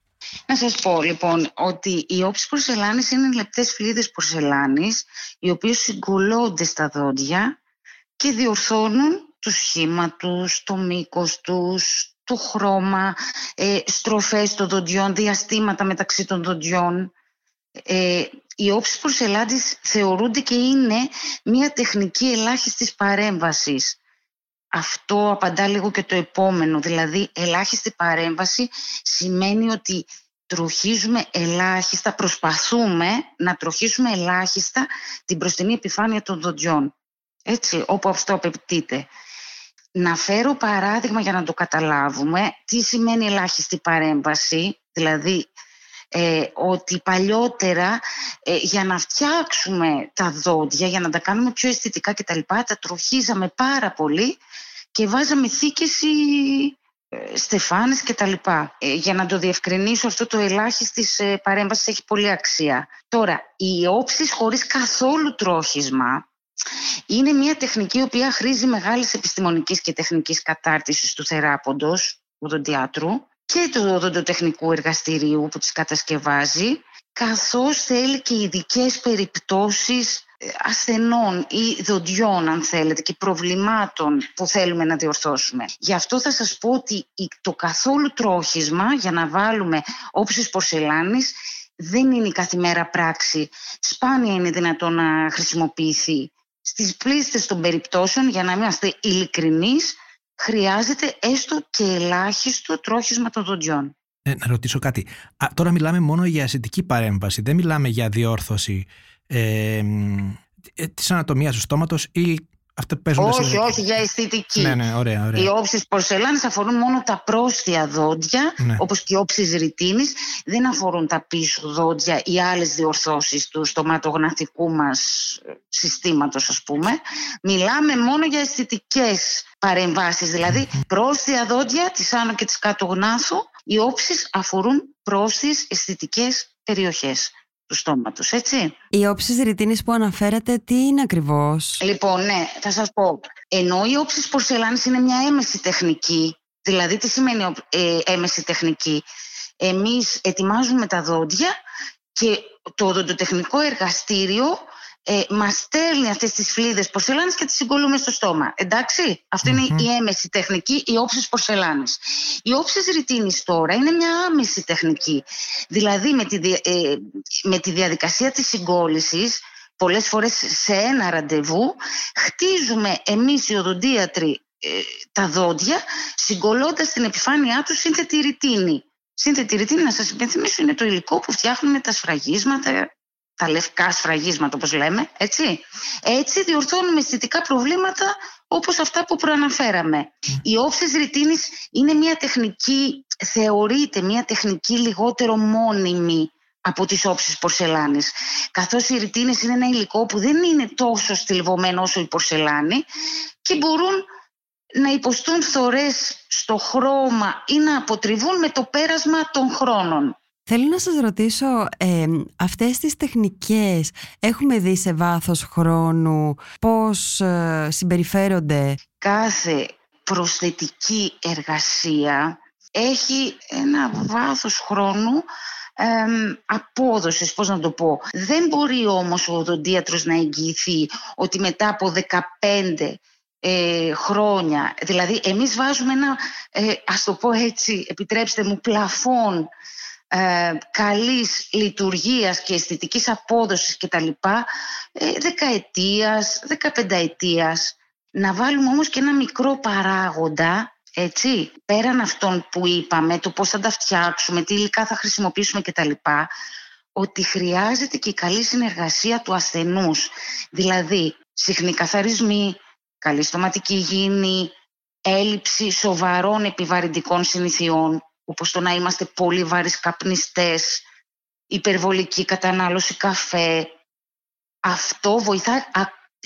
Να σας πω λοιπόν ότι οι όψεις προσελάνης είναι λεπτές φλίδες προσελάνης οι οποίες συγκολώνται στα δόντια και διορθώνουν το σχήμα τους, το μήκος τους, το χρώμα, ε, στροφές των δοντιών, διαστήματα μεταξύ των δοντιών ε, οι όψεις προσελάντης θεωρούνται και είναι μια τεχνική ελάχιστης παρέμβασης. Αυτό απαντά λίγο και το επόμενο, δηλαδή ελάχιστη παρέμβαση σημαίνει ότι τροχίζουμε ελάχιστα, προσπαθούμε να τροχίσουμε ελάχιστα την μπροστινή επιφάνεια των δοντιών. Έτσι, όπου αυτό απαιτείται. Να φέρω παράδειγμα για να το καταλάβουμε τι σημαίνει ελάχιστη παρέμβαση, δηλαδή ε, ότι παλιότερα ε, για να φτιάξουμε τα δόντια, για να τα κάνουμε πιο αισθητικά κτλ. Τα, τα τροχίζαμε πάρα πολύ και βάζαμε θήκες ή ε, στεφάνες και τα λοιπά. Ε, για να το διευκρινίσω αυτό το ελάχιστης ε, παρέμβασης έχει πολύ αξία. Τώρα, οι όψεις χωρίς καθόλου τρόχισμα είναι μια τεχνική η οποία χρήζει μεγάλης επιστημονικής και τεχνικής κατάρτισης του θεράποντος, του οδοντιάτρου και του οδοντοτεχνικού εργαστηρίου που τις κατασκευάζει, καθώς θέλει και ειδικές περιπτώσεις ε, ασθενών ή δοντιών αν θέλετε και προβλημάτων που θέλουμε να διορθώσουμε. Γι' αυτό θα σας πω ότι το καθόλου τρόχισμα για να βάλουμε όψεις πορσελάνης δεν είναι η καθημέρα πράξη. Σπάνια είναι δυνατό να χρησιμοποιηθεί. Στις πλήστες των περιπτώσεων, για να είμαστε ειλικρινείς, χρειάζεται έστω και ελάχιστο τρόχισμα των δοντιών. ε, να ρωτήσω κάτι. τώρα μιλάμε μόνο για αισθητική παρέμβαση. Δεν μιλάμε για διόρθωση ε, ε, της ανατομίας του στόματος ή όχι, όχι, για αισθητική. Ναι, ναι, ωραία, ωραία. Οι όψεις πορσελάνης αφορούν μόνο τα πρόσθια δόντια, ναι. όπως και οι όψεις ρητίνης. Δεν αφορούν τα πίσω δόντια ή άλλες διορθώσεις του στοματογναθικού μας συστήματος, ας πούμε. Μιλάμε μόνο για αισθητικές παρεμβάσεις, δηλαδή πρόσθια δόντια της άνω και της κάτω γνάθου. Οι όψεις αφορούν πρόσθιες αισθητικές περιοχές του στόματο, έτσι. Οι όψει ρητίνης που αναφέρατε, τι είναι ακριβώς; Λοιπόν, ναι, θα σας πω. Ενώ οι όψει πορσελάνης είναι μια έμεση τεχνική, δηλαδή τι σημαίνει ε, έμεση τεχνική; Εμείς ετοιμάζουμε τα δόντια και το οδοντοτεχνικό εργαστήριο ε, μας στέλνει αυτές τις φλίδες πορσελάνης και τις συγκολούμε στο στόμα. Εντάξει, είναι η έμεση τεχνική, οι όψει πορσελάνης. Οι όψει ρητίνης τώρα είναι μια άμεση τεχνική. Δηλαδή με τη, ε, με τη διαδικασία της συγκόλληση, πολλές φορές σε ένα ραντεβού, χτίζουμε εμείς οι οδοντίατροι ε, τα δόντια, συγκολώντας την επιφάνειά τους σύνθετη ρητίνη. Σύνθετη ρητίνη, να σας υπενθυμίσω, είναι το υλικό που φτιάχνουμε τα σφραγίσματα τα λευκά σφραγίσματα όπως λέμε, έτσι. Έτσι διορθώνουμε αισθητικά προβλήματα όπως αυτά που προαναφέραμε. Η όψης ρητίνης είναι μια τεχνική, θεωρείται μια τεχνική λιγότερο μόνιμη από τις όψεις πορσελάνης. Καθώς οι ρητίνες είναι ένα υλικό που δεν είναι τόσο στυλβωμένο όσο η πορσελάνη και μπορούν να υποστούν θωρές στο χρώμα ή να αποτριβούν με το πέρασμα των χρόνων. Θέλω να σας ρωτήσω, ε, αυτές τις τεχνικές έχουμε δει σε βάθος χρόνου πώς ε, συμπεριφέρονται; Κάθε προσθετική εργασία έχει ένα βάθος χρόνου ε, απόδοσης, πώς να το πω. Δεν μπορεί όμως ο οδοντίατρος να εγγυηθεί ότι μετά από 15 ε, χρόνια, δηλαδή εμείς βάζουμε ένα, ε, ας το πω έτσι, επιτρέψτε μου, πλαφόν ε, καλής λειτουργίας και αισθητικής απόδοσης κτλ. Ε, δεκαετίας, δεκαπενταετίας. Να βάλουμε όμως και ένα μικρό παράγοντα έτσι, πέραν αυτών που είπαμε, το πώς θα τα φτιάξουμε, τι υλικά θα χρησιμοποιήσουμε κτλ. Ότι χρειάζεται και η καλή συνεργασία του ασθενούς. Δηλαδή, συχνή καθαρισμοί, καλή στοματική υγιεινή, έλλειψη σοβαρών επιβαρυντικών συνηθιών, όπως το να είμαστε πολύ βαρύς καπνιστές, υπερβολική κατανάλωση καφέ. Αυτό βοηθά,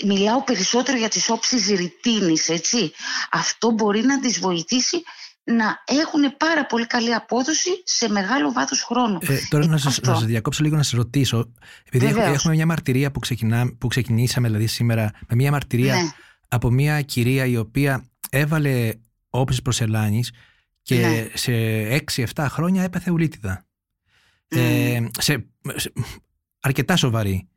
μιλάω περισσότερο για τις όψεις ρητίνης, έτσι. Αυτό μπορεί να τις βοηθήσει να έχουν πάρα πολύ καλή απόδοση σε μεγάλο βάθος χρόνου. Ε, τώρα να σας, να σας διακόψω λίγο να σας ρωτήσω, επειδή έχουμε μια μαρτυρία που, ξεκινά, που ξεκινήσαμε δηλαδή σήμερα, με μια μαρτυρία ναι. από μια κυρία η οποία έβαλε όψεις προσελάνης και ναι. σε 6-7 χρόνια έπαθε ουλίτιδα. Ε, σε, αρκετά σοβαρή.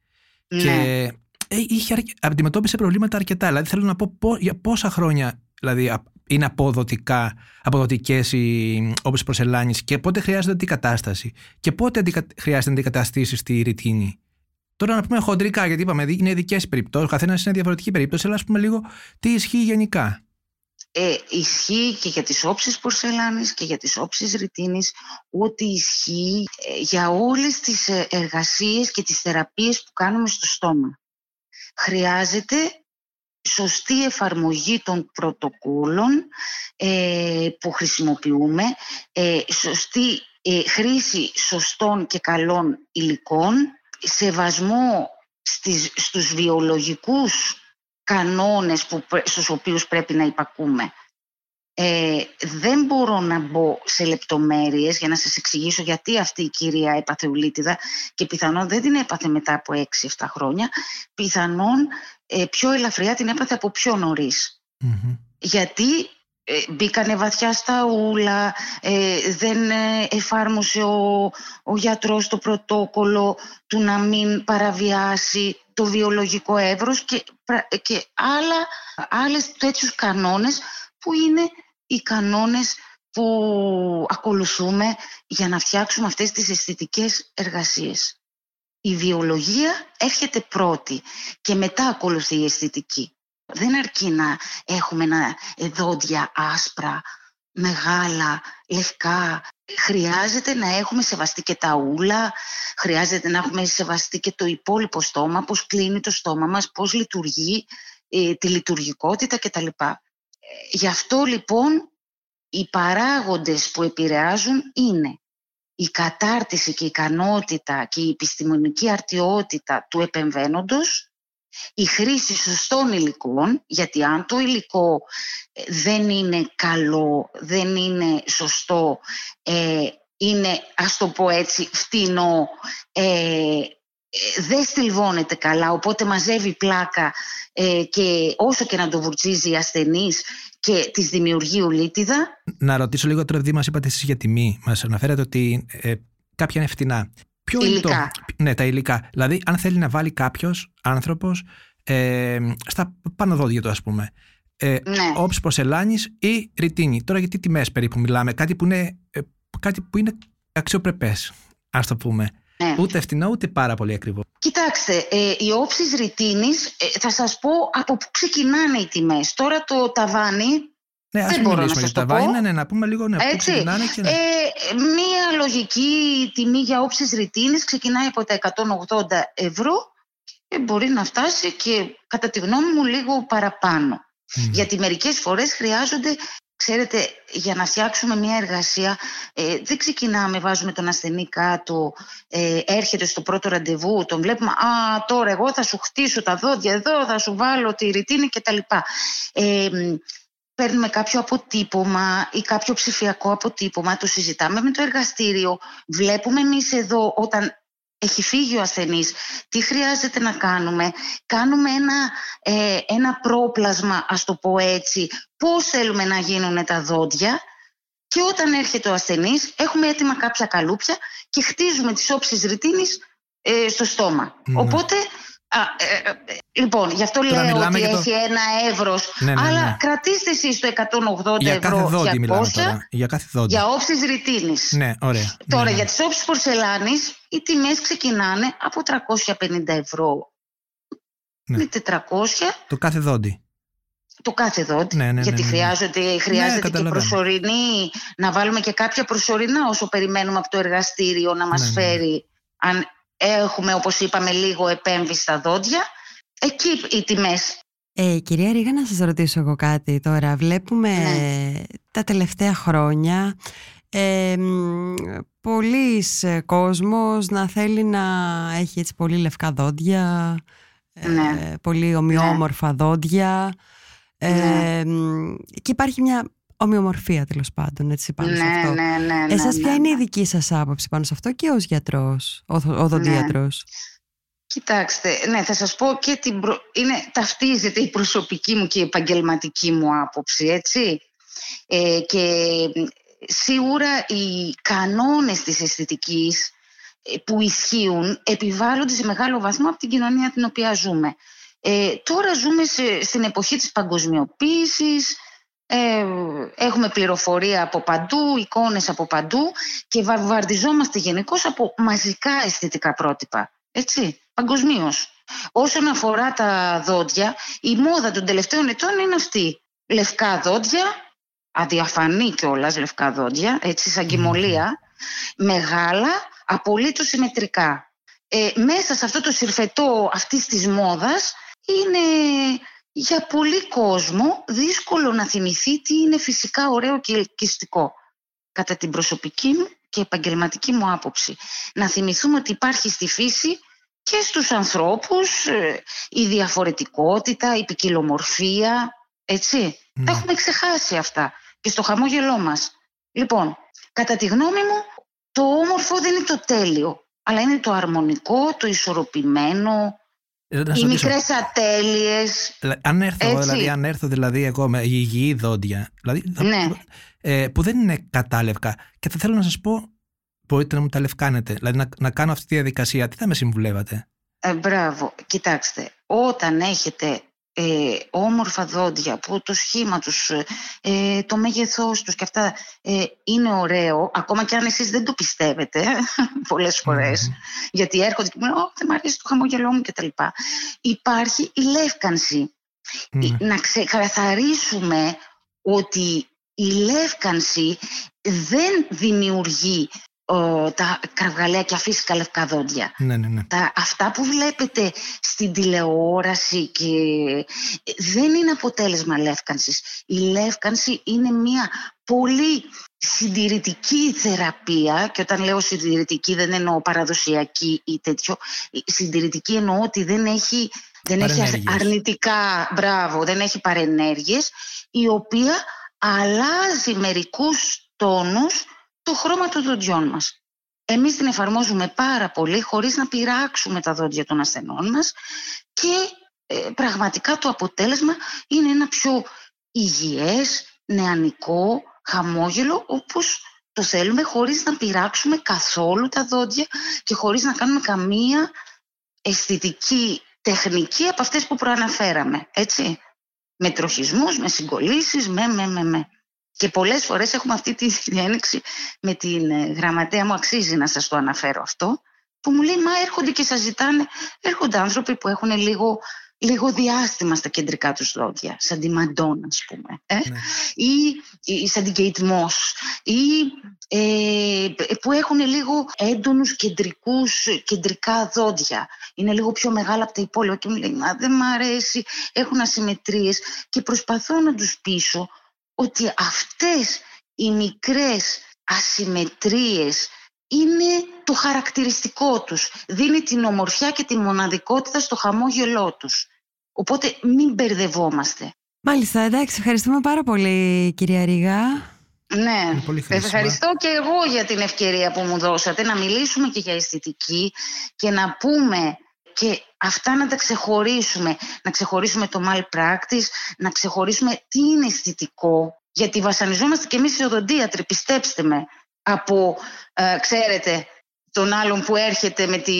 Ναι. Και ε, είχε, αντιμετώπισε προβλήματα αρκετά. Δηλαδή θέλω να πω για πόσα χρόνια δηλαδή, είναι αποδοτικά, αποδοτικές οι όπως προσελάνεις και πότε χρειάζεται αντικατάσταση και πότε αντικα, χρειάζεται αντικαταστήσεις στη ρητίνη. Τώρα να πούμε χοντρικά, γιατί είπαμε είναι ειδικέ περιπτώσεις, ο καθένας είναι διαφορετική περίπτωση, αλλά ας πούμε λίγο τι ισχύει γενικά ε, ισχύει και για τις όψεις πορσελάνης και για τις όψεις ρητίνης ότι ισχύει ε, για όλες τις ε, εργασίες και τις θεραπείες που κάνουμε στο στόμα. Χρειάζεται σωστή εφαρμογή των πρωτοκόλων ε, που χρησιμοποιούμε, σωστή χρήση σωστών και καλών υλικών, σεβασμό στις, στους βιολογικούς κανόνες που, στους οποίους πρέπει να υπακούμε. Ε, δεν μπορώ να μπω σε λεπτομέρειες για να σας εξηγήσω γιατί αυτή η κυρία έπαθε ουλίτιδα και πιθανόν δεν την έπαθε μετά από 6-7 χρόνια, πιθανόν ε, πιο ελαφριά την έπαθε από πιο νωρις Γιατί ε, μπήκανε βαθιά στα ούλα, ε, δεν ε, εφάρμοσε ο, ο γιατρός το πρωτόκολλο του να μην παραβιάσει το βιολογικό εύρος και, και άλλα, άλλες τέτοιους κανόνες που είναι οι κανόνες που ακολουθούμε για να φτιάξουμε αυτές τις αισθητικές εργασίες. Η βιολογία έρχεται πρώτη και μετά ακολουθεί η αισθητική. Δεν αρκεί να έχουμε ένα δόντια άσπρα, μεγάλα, λευκά. Χρειάζεται να έχουμε σεβαστεί και τα ούλα, χρειάζεται να έχουμε σεβαστεί και το υπόλοιπο στόμα, πώς κλείνει το στόμα μας, πώς λειτουργεί, ε, τη λειτουργικότητα κτλ. Ε, γι' αυτό λοιπόν οι παράγοντες που επηρεάζουν είναι η κατάρτιση και η ικανότητα και η επιστημονική αρτιότητα του επεμβαίνοντος, η χρήση σωστών υλικών, γιατί αν το υλικό ε, δεν είναι καλό, δεν είναι σωστό, ε, είναι, ας το πω έτσι, φτηνό, ε, δεν στυλβώνεται καλά, οπότε μαζεύει πλάκα και όσο και να το βουρτσίζει ασθενής και της δημιουργεί ουλίτιδα. Να ρωτήσω λίγο τώρα, επειδή μα είπατε εσείς για τιμή. Μας αναφέρατε ότι ε, κάποια είναι φτηνά. Ποιο υλικά. Είναι το... Ναι, τα υλικά. Δηλαδή, αν θέλει να βάλει κάποιος άνθρωπος ε, στα πάνω δόντια του, ας πούμε. Ε, ναι. Όψη πορσελάνη ή ρητίνη. Τώρα, γιατί τιμές περίπου μιλάμε; Κάτι που είναι, ε, κάτι που είναι αξιοπρεπές, ας το πούμε. Ναι. Ούτε φτηνό, ούτε πάρα πολύ ακριβό. Κοιτάξτε, ε, οι όψεις ρητίνης, ε, θα σας πω από πού ξεκινάνε οι τιμές. Τώρα το ταβάνι, ναι, ας δεν μπορώ να σας το ταβάνι, ναι, ναι, να πούμε λίγο ναι, πού ξεκινάνε και ναι. ε, Μία λογική τιμή για όψεις ρητίνης ξεκινάει από τα 180 ευρώ και μπορεί να φτάσει και κατά τη γνώμη μου λίγο παραπάνω. Γιατί μερικές φορές χρειάζονται Ξέρετε, για να φτιάξουμε μια εργασία ε, δεν ξεκινάμε, βάζουμε τον ασθενή κάτω, ε, έρχεται στο πρώτο ραντεβού, τον βλέπουμε «Α, τώρα εγώ θα σου χτίσω τα δόντια εδώ, θα σου βάλω τη ρητίνη κτλ». Ε, παίρνουμε κάποιο αποτύπωμα ή κάποιο ψηφιακό αποτύπωμα, το συζητάμε με το εργαστήριο, βλέπουμε εμείς εδώ όταν έχει φύγει ο ασθενής, τι χρειάζεται να κάνουμε. Κάνουμε ένα, ε, ένα πρόπλασμα, ας το πω έτσι, πώς θέλουμε να γίνουν τα δόντια και όταν έρχεται ο ασθενής έχουμε έτοιμα κάποια καλούπια και χτίζουμε τις όψεις ρητίνης ε, στο στόμα. Ναι. Οπότε Α, ε, ε, λοιπόν, γι' αυτό Τώρα λέω ότι έχει ένα εύρος. Ναι, ναι, αλλά ναι. κρατήστε εσείς το 180 για ευρώ. Κάθε δόντι μιλάμε τώρα. Για κάθε δόντι. Για όψεις ρητίνης. Ναι, ωραία. Τώρα ναι, ναι. για τις όψεις πορσελάνης οι τιμές ξεκινάνε από 350 ευρώ. Ναι. 400. Το κάθε δόντι. Το κάθε δόντι. Ναι, ναι, γιατί χρειάζεται, χρειάζεται και προσωρινή. Να βάλουμε και κάποια προσωρινά όσο περιμένουμε από το εργαστήριο να μας φέρει. Αν έχουμε όπως είπαμε λίγο επέμβει στα δόντια. Εκεί οι τιμές. Ε, κυρία Ρίγα, να σας ρωτήσω εγώ κάτι τώρα. Βλέπουμε ναι. τα τελευταία χρόνια ε, πολλοί κόσμος να θέλει να έχει έτσι πολύ λευκά δόντια, ε, ναι. πολύ ομοιόμορφα ναι. δόντια. Ε, και υπάρχει μια ομοιομορφία τέλος πάντων έτσι, πάνω ναι, σε αυτό. Ναι, ναι, ναι, Εσάς ποια ναι, είναι η ναι. δική σας άποψη πάνω σε αυτό και ως γιατρός, οδοντίατρος. Ναι. Κοιτάξτε, ναι, θα σας πω και την είναι, ταυτίζεται η προσωπική μου και η επαγγελματική μου άποψη, έτσι. Ε, και σίγουρα οι κανόνες της αισθητικής ε, που ισχύουν επιβάλλονται σε μεγάλο βαθμό από την κοινωνία την οποία ζούμε. Ε, τώρα ζούμε σε, στην εποχή της παγκοσμιοποίησης, ε, έχουμε πληροφορία από παντού, εικόνες από παντού και βαρδιζόμαστε γενικώς από μαζικά αισθητικά πρότυπα. Έτσι, παγκοσμίως. Όσον αφορά τα δόντια, η μόδα των τελευταίων ετών είναι αυτή. Λευκά δόντια, αδιαφανή κιόλας λευκά δόντια, έτσι σαν κοιμωλία, μεγάλα, απολύτως συμμετρικά. Ε, μέσα σε αυτό το συρφετό αυτής της μόδας είναι για πολύ κόσμο δύσκολο να θυμηθεί τι είναι φυσικά ωραίο και ελκυστικό. Κατά την προσωπική μου και επαγγελματική μου άποψη. Να θυμηθούμε ότι υπάρχει στη φύση και στους ανθρώπους ε, η διαφορετικότητα, η ποικιλομορφία, έτσι. Τα έχουμε ξεχάσει αυτά και στο χαμόγελό μας. Λοιπόν, κατά τη γνώμη μου, το όμορφο δεν είναι το τέλειο, αλλά είναι το αρμονικό, το ισορροπημένο, ε, οι μικρές ατέλειες. Αν έρθω, δηλαδή, αν έρθω δηλαδή εγώ με υγιή δόντια, δηλαδή, ναι. ε, που δεν είναι κατάλευκα και θα θέλω να σας πω, μπορείτε να μου τα λευκάνετε, δηλαδή να, να κάνω αυτή τη διαδικασία, τι θα με συμβουλεύατε; Ε, μπράβο, κοιτάξτε, όταν έχετε ε, όμορφα δόντια που το σχήμα τους, ε, το μέγεθός τους και αυτά ε, είναι ωραίο ακόμα και αν εσείς δεν το πιστεύετε πολλές γιατί έρχονται και μου λένε δεν μου αρέσει το χαμόγελό μου κτλ. Υπάρχει η λεύκανση. Να ξεκαθαρίσουμε ότι η λεύκανση δεν δημιουργεί τα κραυγαλαία και αφύσικα λευκά δόντια. Ναι, ναι, ναι. Τα, αυτά που βλέπετε στην τηλεόραση και δεν είναι αποτέλεσμα λεύκανσης. Η λεύκανση είναι μια πολύ συντηρητική θεραπεία και όταν λέω συντηρητική δεν εννοώ παραδοσιακή ή τέτοιο. Συντηρητική εννοώ ότι δεν έχει, δεν έχει αρνητικά, μπράβο, δεν έχει παρενέργειες η οποία αλλάζει μερικούς τόνους το χρώμα των δοντιών μας. Εμείς την εφαρμόζουμε πάρα πολύ χωρίς να πειράξουμε τα δόντια των ασθενών μας και ε, πραγματικά το αποτέλεσμα είναι ένα πιο υγιές, νεανικό, χαμόγελο όπως το θέλουμε χωρίς να πειράξουμε καθόλου τα δόντια και χωρίς να κάνουμε καμία αισθητική τεχνική από αυτές που προαναφέραμε, έτσι. Με τροχισμούς, με συγκολήσεις, με, με, με, με. Και πολλές φορές έχουμε αυτή τη διένεξη με την ε, γραμματέα μου, αξίζει να σας το αναφέρω αυτό, που μου λέει, μα έρχονται και σας ζητάνε, έρχονται άνθρωποι που έχουν λίγο, λίγο διάστημα στα κεντρικά τους δόντια, σαν τη Μαντόνα, ας πούμε, ε; ναι. ή, ή, σαν την Κέιτ Μος, ή ε, που έχουν λίγο έντονους κεντρικούς, κεντρικά δόντια. Είναι λίγο πιο μεγάλα από τα υπόλοιπα και μου λέει, μα δεν μ' αρέσει, έχουν ασυμμετρίες και προσπαθώ να τους πείσω ότι αυτές οι μικρές ασυμμετρίες είναι το χαρακτηριστικό τους. Δίνει την ομορφιά και τη μοναδικότητα στο χαμόγελό τους. Οπότε μην μπερδευόμαστε. Μάλιστα, εντάξει, ευχαριστούμε πάρα πολύ κυρία Ρίγα. Ναι, ευχαριστώ και εγώ για την ευκαιρία που μου δώσατε να μιλήσουμε και για αισθητική και να πούμε και αυτά να τα ξεχωρίσουμε. Να ξεχωρίσουμε το malpractice, να ξεχωρίσουμε τι είναι αισθητικό. Γιατί βασανιζόμαστε και εμείς οι οδοντίατροι, πιστέψτε με, από, ε, ξέρετε, τον άλλον που έρχεται με τη,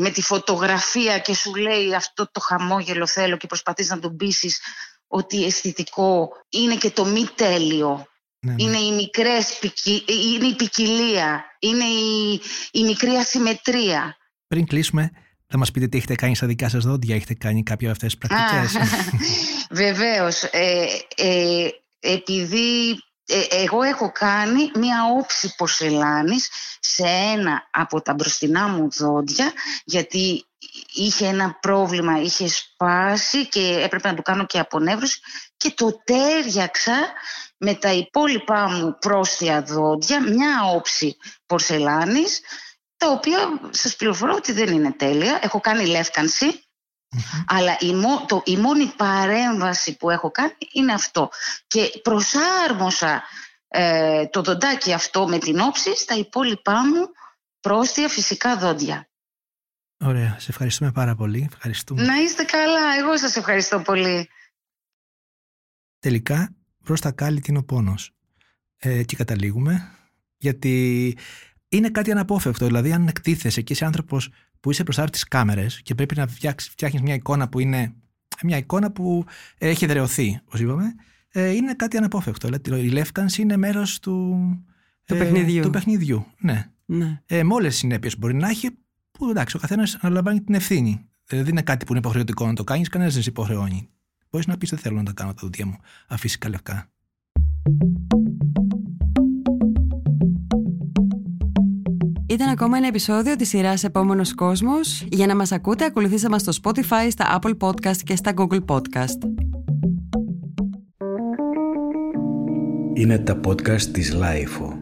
με τη φωτογραφία και σου λέει αυτό το χαμόγελο θέλω και προσπαθείς να τον πείσεις ότι αισθητικό είναι και το μη τέλειο. Ναι, ναι. Είναι, οι μικρές, είναι η ποικιλία, είναι η, η μικρή ασυμμετρία. Πριν κλείσουμε, θα μας πείτε τι έχετε κάνει στα δικά σας δόντια, έχετε κάνει κάποια από αυτές τις πρακτικές; Βεβαίως. Ε, ε, επειδή ε, εγώ έχω κάνει μία όψη πορσελάνης σε ένα από τα μπροστινά μου δόντια, γιατί είχε ένα πρόβλημα, είχε σπάσει και έπρεπε να του κάνω και απονεύρωση και το τέριαξα με τα υπόλοιπά μου πρόστια δόντια, μια όψη πορσελάνης τα οποία σας πληροφορώ ότι δεν είναι τέλεια. Έχω κάνει αλλά η, το, η μόνη παρέμβαση που έχω κάνει είναι αυτό. Και προσάρμοσα ε, το δοντάκι αυτό με την όψη στα υπόλοιπά μου πρόστια φυσικά δόντια. Ωραία, σε ευχαριστούμε πάρα πολύ. Ευχαριστούμε. Να είστε καλά, εγώ σας ευχαριστώ πολύ. Τελικά, προς τα κάλλη είναι ο πόνος. Ε, εκεί καταλήγουμε, γιατί είναι κάτι αναπόφευκτο. Δηλαδή, αν εκτίθεσαι και είσαι άνθρωπος που είσαι μπροστά από τι κάμερες και πρέπει να φτιάχνεις μια εικόνα που είναι μια εικόνα που έχει εδρεωθεί, όπως είπαμε, ε, είναι κάτι αναπόφευκτο. Δηλαδή, η λεύκανση είναι μέρος του, του, ε, παιχνιδιού. του παιχνιδιού. Ναι. ναι. Ε, με όλες τις συνέπειες μπορεί να έχει, που εντάξει, ο καθένας αναλαμβάνει την ευθύνη. Ε, δεν είναι κάτι που είναι υποχρεωτικό να το κάνεις, κανένας δεν σε υποχρεώνει. Μπορείς να πεις: Δεν θέλω να τα κάνω τα δουλειά μου αφύσικα λευκά. Ήταν ακόμα ένα επεισόδιο της σειράς «Επόμενος κόσμος». Για να μας ακούτε, ακολουθήστε μας στο Spotify, στα Apple Podcast και στα Google Podcast. Είναι τα podcast της Lifeo.